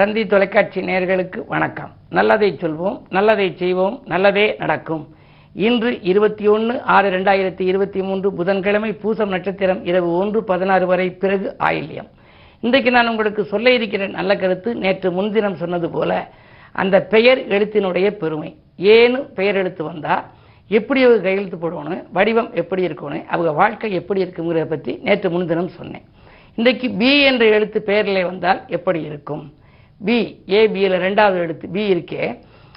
சந்தி தொலைக்காட்சி நேயர்களுக்கு வணக்கம். நல்லதை சொல்வோம் நல்லதை செய்வோம் நல்லதே நடக்கும். இன்று இருபத்தி ஒன்று ஆறு ரெண்டாயிரத்தி இருபத்தி மூன்று புதன்கிழமை பூசம் நட்சத்திரம் இரவு ஒன்று பதினாறு வரை பிறகு ஆயில்யம். இன்றைக்கு நான் உங்களுக்கு சொல்ல இருக்கிற நல்ல கருத்து நேற்று முன்தினம் சொன்னது போல அந்த பெயர் எழுத்தினுடைய பெருமை. ஏன்னு பெயர் எழுத்து வந்தால் எப்படி அவங்க கையெழுத்து போடணும் வடிவம் எப்படி இருக்கணும் அவங்க வாழ்க்கை எப்படி இருக்குங்கிறத பற்றி நேற்று முன்தினம் சொன்னேன். இன்றைக்கு பி என்ற எழுத்து பெயரில் வந்தால் எப்படி இருக்கும்? பி ஏபியில் ரெண்டாவது எடுத்து பி இருக்கே.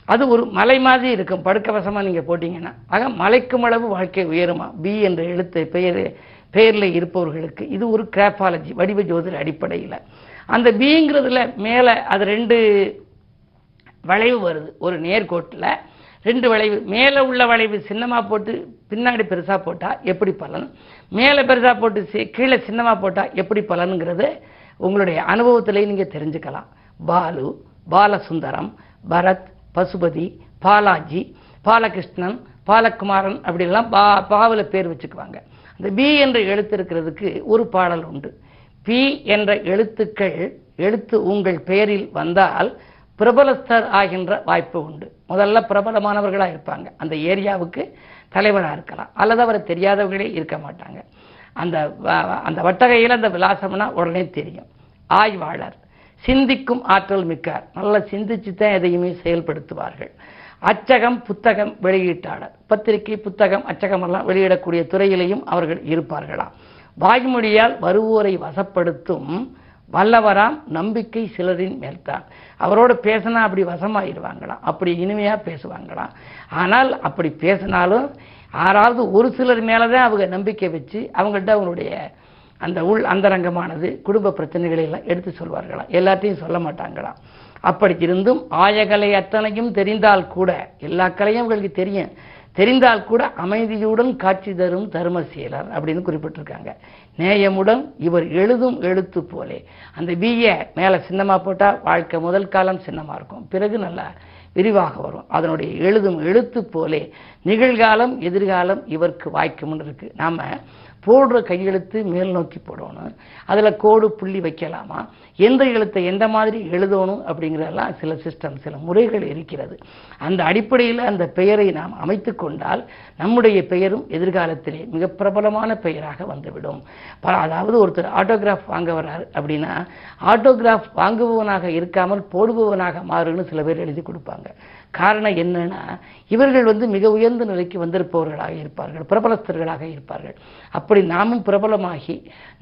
அது ஒரு மலை மாதிரி இருக்கும். படுக்கவசமாக நீங்கள் போட்டிங்கன்னா. ஆக மலைக்கும் அளவு வாழ்க்கை உயருமா? பி என்ற எழுத்து பெயர் பெயரில் இருப்பவர்களுக்கு இது ஒரு கிராஃபாலஜி வடிவ ஜோதிட அடிப்படையில். அந்த பிங்கிறதுல மேலே அது ரெண்டு வளைவு வருது. ஒரு நேர்கோட்டில் ரெண்டு வளைவு. மேலே உள்ள வளைவு சின்னமாக போட்டு பின்னாடி பெருசாக போட்டால் எப்படி பலன்? மேலே பெருசாக போட்டு கீழே சின்னமாக போட்டால் எப்படி பலனுங்கிறது உங்களுடைய அனுபவத்திலேயே நீங்கள் தெரிஞ்சுக்கலாம். பாலு பாலசுந்தரம் பரத் பசுபதி பாலாஜி பாலகிருஷ்ணன் பாலகுமாரன் அப்படிலாம் பா பாவில் பேர் வச்சுக்குவாங்க. அந்த பி என்ற எழுத்து இருக்கிறதுக்கு ஒரு பாடல் உண்டு. பி என்ற எழுத்துக்கள் எழுத்து உங்கள் பெயரில் வந்தால் பிரபலஸ்தர் ஆகின்ற வாய்ப்பு உண்டு. முதல்ல பிரபலமானவர்களாக இருப்பாங்க. அந்த ஏரியாவுக்கு தலைவராக இருக்கலாம். அல்லது அவரை தெரியாதவர்களே இருக்க மாட்டாங்க. அந்த அந்த வட்டகையில் அந்த விலாசம்னா உடனே தெரியும். ஆய்வாளர். சிந்திக்கும் ஆற்றல் மிக்கார் நல்லா சிந்திச்சு தான் எதையுமே செயல்படுத்துவார்கள். அச்சகம் புத்தகம் வெளியீட்டாளர். பத்திரிகை புத்தகம் அச்சகம் எல்லாம் வெளியிடக்கூடிய துறையிலையும் அவர்கள் இருப்பார்களாம். வாய்மொழியால் வருவோரை வசப்படுத்தும் வல்லவராம் நம்பிக்கை சிலரின் மேல்தான். அவரோட பேசினா அப்படி வசமாயிடுவாங்களாம். அப்படி இனிமையாக பேசுவாங்களாம். ஆனால் அப்படி பேசினாலும் யாராவது ஒரு சிலர் மேலே தான் அவங்க நம்பிக்கை வச்சு அவங்கள்ட்ட அவங்களுடைய அந்த உள் அந்தரங்கமானது குடும்ப பிரச்சனைகளை எல்லாம் எடுத்து சொல்வார்களாம். எல்லாத்தையும் சொல்ல மாட்டாங்களாம். அப்படி இருந்தும் ஆயகலை அத்தனையும் தெரிந்தால் கூட எல்லா கலையும் உங்களுக்கு தெரியும். தெரிந்தால் கூட அமைதியுடன் காட்சி தரும் தர்மசீலர் அப்படின்னு குறிப்பிட்டிருக்காங்க. நேயமுடன் இவர் எழுதும் எழுத்து போலே. அந்த பிஏ மேலே சின்னமாக போட்டால் வாழ்க்கை முதல் காலம் சின்னமாக இருக்கும். பிறகு நல்லா விரிவாக வரும். அதனுடைய எழுதும் எழுத்து போலே நிகழ்காலம் எதிர்காலம் இவருக்கு வாய்க்கும்னு இருக்குது நாம் போடுற கையெழுத்து மேல் நோக்கி போடணும். அதில் கோடு புள்ளி வைக்கலாமா? எந்த எழுத்தை எந்த மாதிரி எழுதணும் அப்படிங்கிறதெல்லாம் சில சிஸ்டம் சில முறைகள் இருக்கிறது. அந்த அடிப்படையில் அந்த பெயரை நாம் அமைத்து கொண்டால் நம்முடைய பெயரும் எதிர்காலத்திலே மிக பிரபலமான பெயராக வந்துவிடும். ப- அதாவது ஒருத்தர் ஆட்டோகிராஃப் வாங்க வர்றார் அப்படின்னா ஆட்டோகிராஃப் வாங்குபவனாக இருக்காமல் போடுபவனாக மாறுன்னு சில பேர் எழுதி கொடுப்பாங்க. காரணம் என்னன்னா இவர்கள் வந்து மிக உயர்ந்த நிலைக்கு வந்திருப்பவர்களாக இருப்பார்கள் பிரபலஸ்தர்களாக இருப்பார்கள். அப்படி நாமும் பிரபலமாகி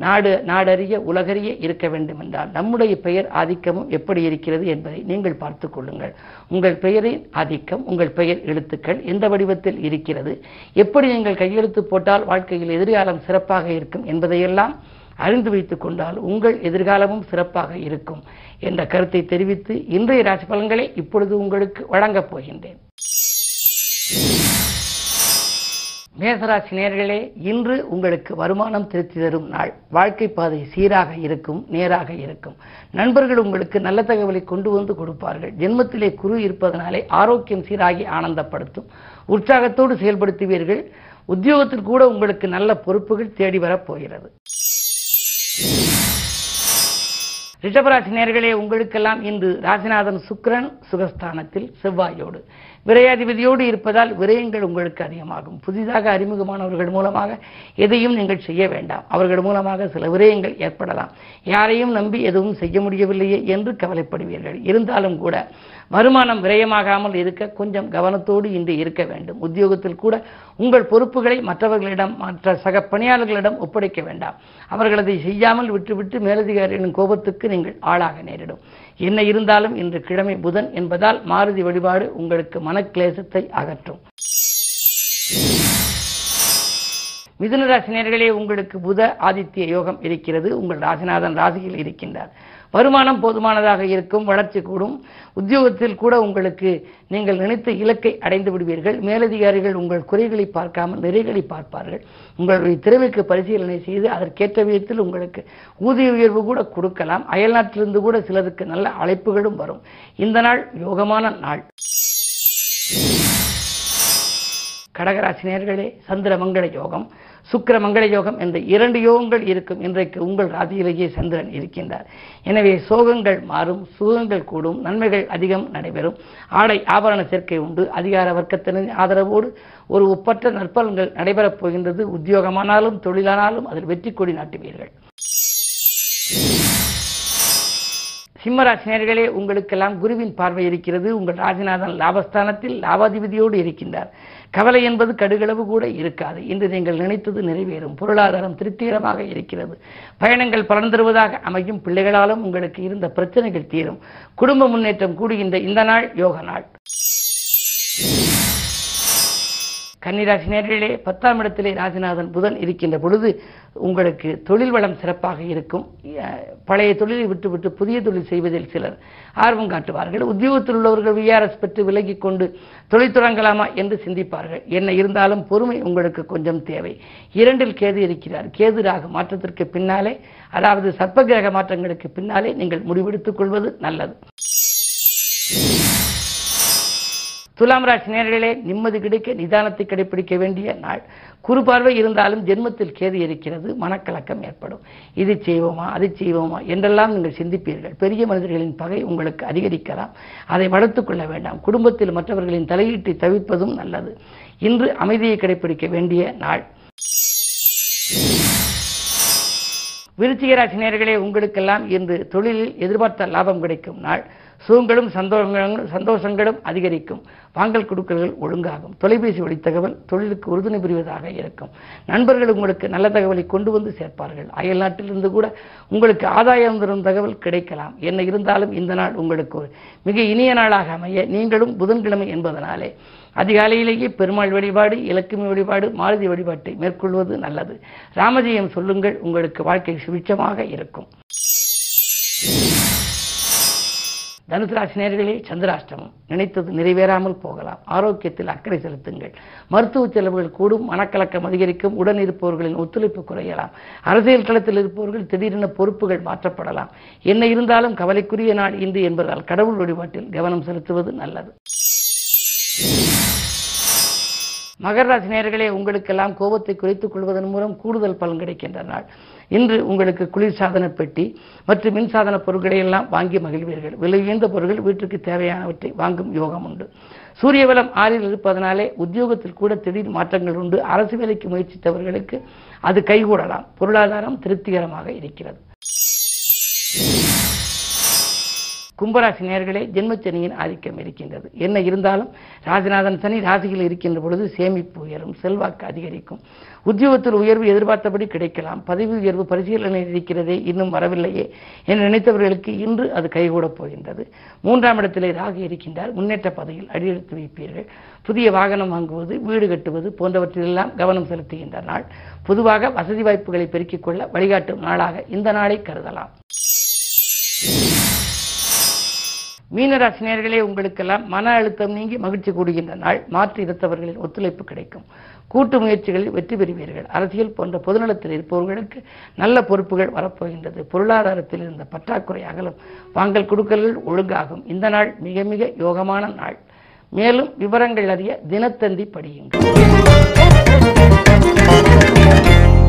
நாடு நாடறிய உலகறிய இருக்க வேண்டும் என்றால் நம்முடைய பெயர் ஆதிக்கமும் எப்படி இருக்கிறது என்பதை நீங்கள் பார்த்து கொள்ளுங்கள். உங்கள் பெயரின் ஆதிக்கம் உங்கள் பெயர் எழுத்துக்கள் எந்த வடிவத்தில் இருக்கிறது எப்படி நீங்கள் கையெழுத்து போட்டால் வாழ்க்கையில் எதிர்காலம் சிறப்பாக இருக்கும் என்பதையெல்லாம் அறிந்து வைத்துக் கொண்டால் உங்கள் எதிர்காலமும் சிறப்பாக இருக்கும் என்ற கருத்தை தெரிவித்து இன்றைய ராசி பலன்களை இப்பொழுது உங்களுக்கு வழங்கப் போகின்றேன். மேசராசி நேர்களே இன்று உங்களுக்கு வருமானம் திருத்தி தரும் நாள். வாழ்க்கை பாதை சீராக இருக்கும் நேராக இருக்கும். நண்பர்கள் உங்களுக்கு நல்ல தகவலை கொண்டு வந்து கொடுப்பார்கள். ஜென்மத்திலே குரு இருப்பதனாலே ஆரோக்கியம் சீராகி ஆனந்தப்படுத்தும். உற்சாகத்தோடு செயல்படுத்துவீர்கள். உத்தியோகத்தில் கூட உங்களுக்கு நல்ல பொறுப்புகள் தேடி வரப் போகிறது. ரிஷபராசி நேர்களே உங்களுக்கெல்லாம் இன்று ராசிநாதன் சுக்கிரன் சுகஸ்தானத்தில் செவ்வாயோடு. விரையாதிபதியோடு இருப்பதால் விரயங்கள் உங்களுக்கு அதிகமாகும். புதிதாக அறிமுகமானவர்கள் மூலமாக எதையும் நீங்கள் செய்ய வேண்டாம். அவர்கள் மூலமாக சில விரயங்கள் ஏற்படலாம். யாரையும் நம்பி எதுவும் செய்ய முடியவில்லையே என்று கவலைப்படுவீர்கள். இருந்தாலும் கூட வருமானம் விரயமாகாமல் இருக்க கொஞ்சம் கவனத்தோடு இன்று இருக்க வேண்டும். உத்தியோகத்தில் கூட உங்கள் பொறுப்புகளை மற்றவர்களிடம் மற்ற சக பணியாளர்களிடம் ஒப்படைக்க வேண்டாம். அவர்கள் அதை செய்யாமல் விட்டுவிட்டு மேலதிகாரிகளின் கோபத்துக்கு நீங்கள் ஆளாக நேரிடும். என்ன இருந்தாலும் இன்று கிழமை புதன் என்பதால் மாருதி வழிபாடு உங்களுக்கு மனக்லேசத்தை அகற்றும். மிதுன ராசினியர்களே உங்களுக்கு புத ஆதித்ய யோகம் இருக்கிறது. உங்கள் ராசிநாதன் ராசியில் இருக்கின்றார். வருமானம் போதுமானதாக இருக்கும் வளர்ச்சி கூடும். உத்தியோகத்தில் கூட உங்களுக்கு நீங்கள் நினைத்த இலக்கை அடைந்து விடுவீர்கள். மேலதிகாரிகள் உங்கள் குறைகளை பார்க்காமல் நிறைகளை பார்ப்பார்கள். உங்களுடைய திறமைக்கு பரிசீலனை செய்து அதற்கேற்ற விதத்தில் உங்களுக்கு ஊதிய உயர்வு கூட கொடுக்கலாம். அயல்நாட்டிலிருந்து கூட சிலருக்கு நல்ல அழைப்புகளும் வரும். இந்த நாள் யோகமான நாள். கடகராசி நேர்களே சந்திர மங்கள யோகம் சுக்கிர மங்கள யோகம் என்ற இரண்டு யோகங்கள் இருக்கும். இன்றைக்கு உங்கள் ராசியிலேயே சந்திரன் இருக்கின்றார். எனவே சோகங்கள் மாறும் சுகங்கள் கூடும் நன்மைகள் அதிகம் நடைபெறும். ஆடை ஆபரண சேர்க்கை உண்டு. அதிகார வர்க்கத்தினரின் ஆதரவோடு ஒரு ஒப்பற்ற நற்பலன்கள் நடைபெறப் போகின்றது. உத்தியோகமானாலும் தொழிலானாலும் அதில் வெற்றி கொடி நாட்டுவீர்கள். சிம்மராசினியர்களே உங்களுக்கெல்லாம் குருவின் பார்வை இருக்கிறது. உங்கள் ராஜிநாதன் லாபஸ்தானத்தில் லாபாதிபதியோடு இருக்கின்றார். கவலை என்பது கடுகளவு கூட இருக்காது. இன்று நீங்கள் நினைத்தது நிறைவேறும். பொருளாதாரம் திருப்திகரமாக இருக்கிறது. பயணங்கள் பலன் தருவதாக அமையும். பிள்ளைகளாலும் உங்களுக்கு இருந்த பிரச்சனைகள் தீரும். குடும்ப முன்னேற்றம் கூடுகின்ற இந்த நாள் யோக நாள் கன்னிராசி நேர்களே பத்தாம் இடத்திலே ராஜநாதன் புதன் இருக்கின்ற பொழுது உங்களுக்கு தொழில் வளம் சிறப்பாக இருக்கும். பழைய தொழிலை விட்டுவிட்டு புதிய தொழில் செய்வதில் சிலர் ஆர்வம் காட்டுவார்கள். உத்தியோகத்தில் உள்ளவர்கள் விஆர்எஸ் பெற்று விலகிக் கொண்டு தொழில் தொடங்கலாமா என்று சிந்திப்பார்கள். என்ன இருந்தாலும் பொறுமை உங்களுக்கு கொஞ்சம் தேவை. இரண்டில் கேது இருக்கிறார். கேது ராக மாற்றத்திற்கு பின்னாலே அதாவது சர்ப்பகிரக மாற்றங்களுக்கு பின்னாலே நீங்கள் முடிவெடுத்துக் கொள்வது நல்லது. துலாம் ராசி நேர்களே நிம்மதி கிடைக்க நிதானத்தை கடைபிடிக்க வேண்டிய நாள். குறு பார்வை இருந்தாலும் ஜென்மத்தில் கேது இருக்கிறது மனக்கலக்கம் ஏற்படும். இது செய்வோமா அது செய்வோமா என்றெல்லாம் நீங்கள் சிந்திப்பீர்கள். பெரிய மனிதர்களின் பகை உங்களுக்கு அதிகரிக்கலாம். அதை வளர்த்து கொள்ள வேண்டாம். குடும்பத்தில் மற்றவர்களின் தலையீட்டை தவிர்ப்பதும் நல்லது. இன்று அமைதியை கடைபிடிக்க வேண்டிய நாள். விருச்சிகராசி நேர்களே உங்களுக்கெல்லாம் இன்று தொழிலில் எதிர்பார்த்த லாபம் கிடைக்கும் நாள். சுகங்களும் சந்தோஷங்களும் சந்தோஷங்களும் அதிகரிக்கும். வாங்கல் கொடுக்கல்கள் ஒழுங்காகும். தொலைபேசி வழி தகவல் தொழிலுக்கு உறுதுணை புரிவதாக இருக்கும். நண்பர்கள் உங்களுக்கு நல்ல தகவலை கொண்டு வந்து சேர்ப்பார்கள். அயல் நாட்டிலிருந்து கூட உங்களுக்கு ஆதாயம் தரும் தகவல் கிடைக்கலாம். என்ன இருந்தாலும் இந்த நாள் உங்களுக்கு ஒரு மிக இனிய நாளாக அமைய நீங்களும் புதன்கிழமை என்பதனாலே அதிகாலையிலேயே பெருமாள் வழிபாடு இலக்குமி வழிபாடு மாருதி வழிபாட்டை மேற்கொள்வது நல்லது. ராமஜெயம் சொல்லுங்கள் உங்களுக்கு வாழ்க்கை சுபிட்சமாக இருக்கும். தனுசு ராசி சந்திராஷ்டமம். நினைத்தது நிறைவேறாமல் போகலாம். ஆரோக்கியத்தில் அக்கறை செலுத்துங்கள். மருத்துவ செலவுகள் கூடும் மனக்கலக்கம் அதிகரிக்கும் உடன் இருப்பவர்களின் ஒத்துழைப்பு குறையலாம். அரசியல் களத்தில் இருப்பவர்கள் திடீரென பொறுப்புகள் மாற்றப்படலாம். என்ன இருந்தாலும் கவலைக்குரிய நாள் இன்று என்பதால் கடவுள் வழிபாட்டில் கவனம் செலுத்துவது நல்லது. மகர ராசி உங்களுக்கெல்லாம் கோபத்தை குறைத்துக் கொள்வதன் மூலம் கூடுதல் பலன் கிடைக்கின்ற நாள். இன்று உங்களுக்கு குளிர்சாதன பெட்டி மற்றும் மின்சாதன பொருட்களை எல்லாம் வாங்கி மகிழ்வீர்கள். விலை உயர்ந்த பொருட்கள் வீட்டுக்கு தேவையானவற்றை வாங்கும் யோகம் உண்டு. சூரிய பலம் ஆறில் இருப்பதனாலே உத்தியோகத்தில் கூட திடீர் மாற்றங்கள் உண்டு. அரசு வேலைக்கு முயற்சித்தவர்களுக்கு அது கைகூடலாம். பொருளாதாரம் திருப்திகரமாக இருக்கிறது. கும்பராசி நேர்களே ஜென்மச்சனியின் ஆதிக்கம் இருக்கின்றது. என்ன இருந்தாலும் ராஜநாதன் சனி ராசியில் இருக்கின்ற பொழுது சேமிப்பு உயரும் செல்வாக்கு அதிகரிக்கும். உத்தியோகத்தில் உயர்வு எதிர்பார்த்தபடி கிடைக்கலாம். பதவி உயர்வு பரிசீலனையில் இருக்கிறதே இன்னும் வரவில்லையே என்று நினைத்தவர்களுக்கு இன்று அது கைகூடப் போகின்றது. மூன்றாம் இடத்திலே ராகு இருக்கின்றார். முன்னேற்ற பதவியில் அடியெடுத்து வைப்பீர்கள். புதிய வாகனம் வாங்குவது வீடு கட்டுவது போன்றவற்றிலெல்லாம் கவனம் செலுத்துகின்ற நாள். பொதுவாக வசதி வாய்ப்புகளை பெருக்கிக் கொள்ள வழிகாட்டும் நாளாக இந்த நாளை கருதலாம். மீனராசினியர்களே உங்களுக்கெல்லாம் மன அழுத்தம் நீங்கி மகிழ்ச்சி கூடுகின்ற நாள். மாற்று இனத்தவர்களின் ஒத்துழைப்பு கிடைக்கும். கூட்டு முயற்சிகளில் வெற்றி பெறுவீர்கள். அரசியல் போன்ற பொதுநலத்தில் இருப்பவர்களுக்கு நல்ல பொறுப்புகள் வரப்போகின்றது. பொருளாதாரத்தில் இருந்த பற்றாக்குறை அகலும். வாங்கல் கொடுக்கல்கள் ஒழுங்காகும். இந்த நாள் மிக மிக யோகமான நாள். மேலும் விவரங்கள் அறிய தினத்தந்தி படியுங்கள்.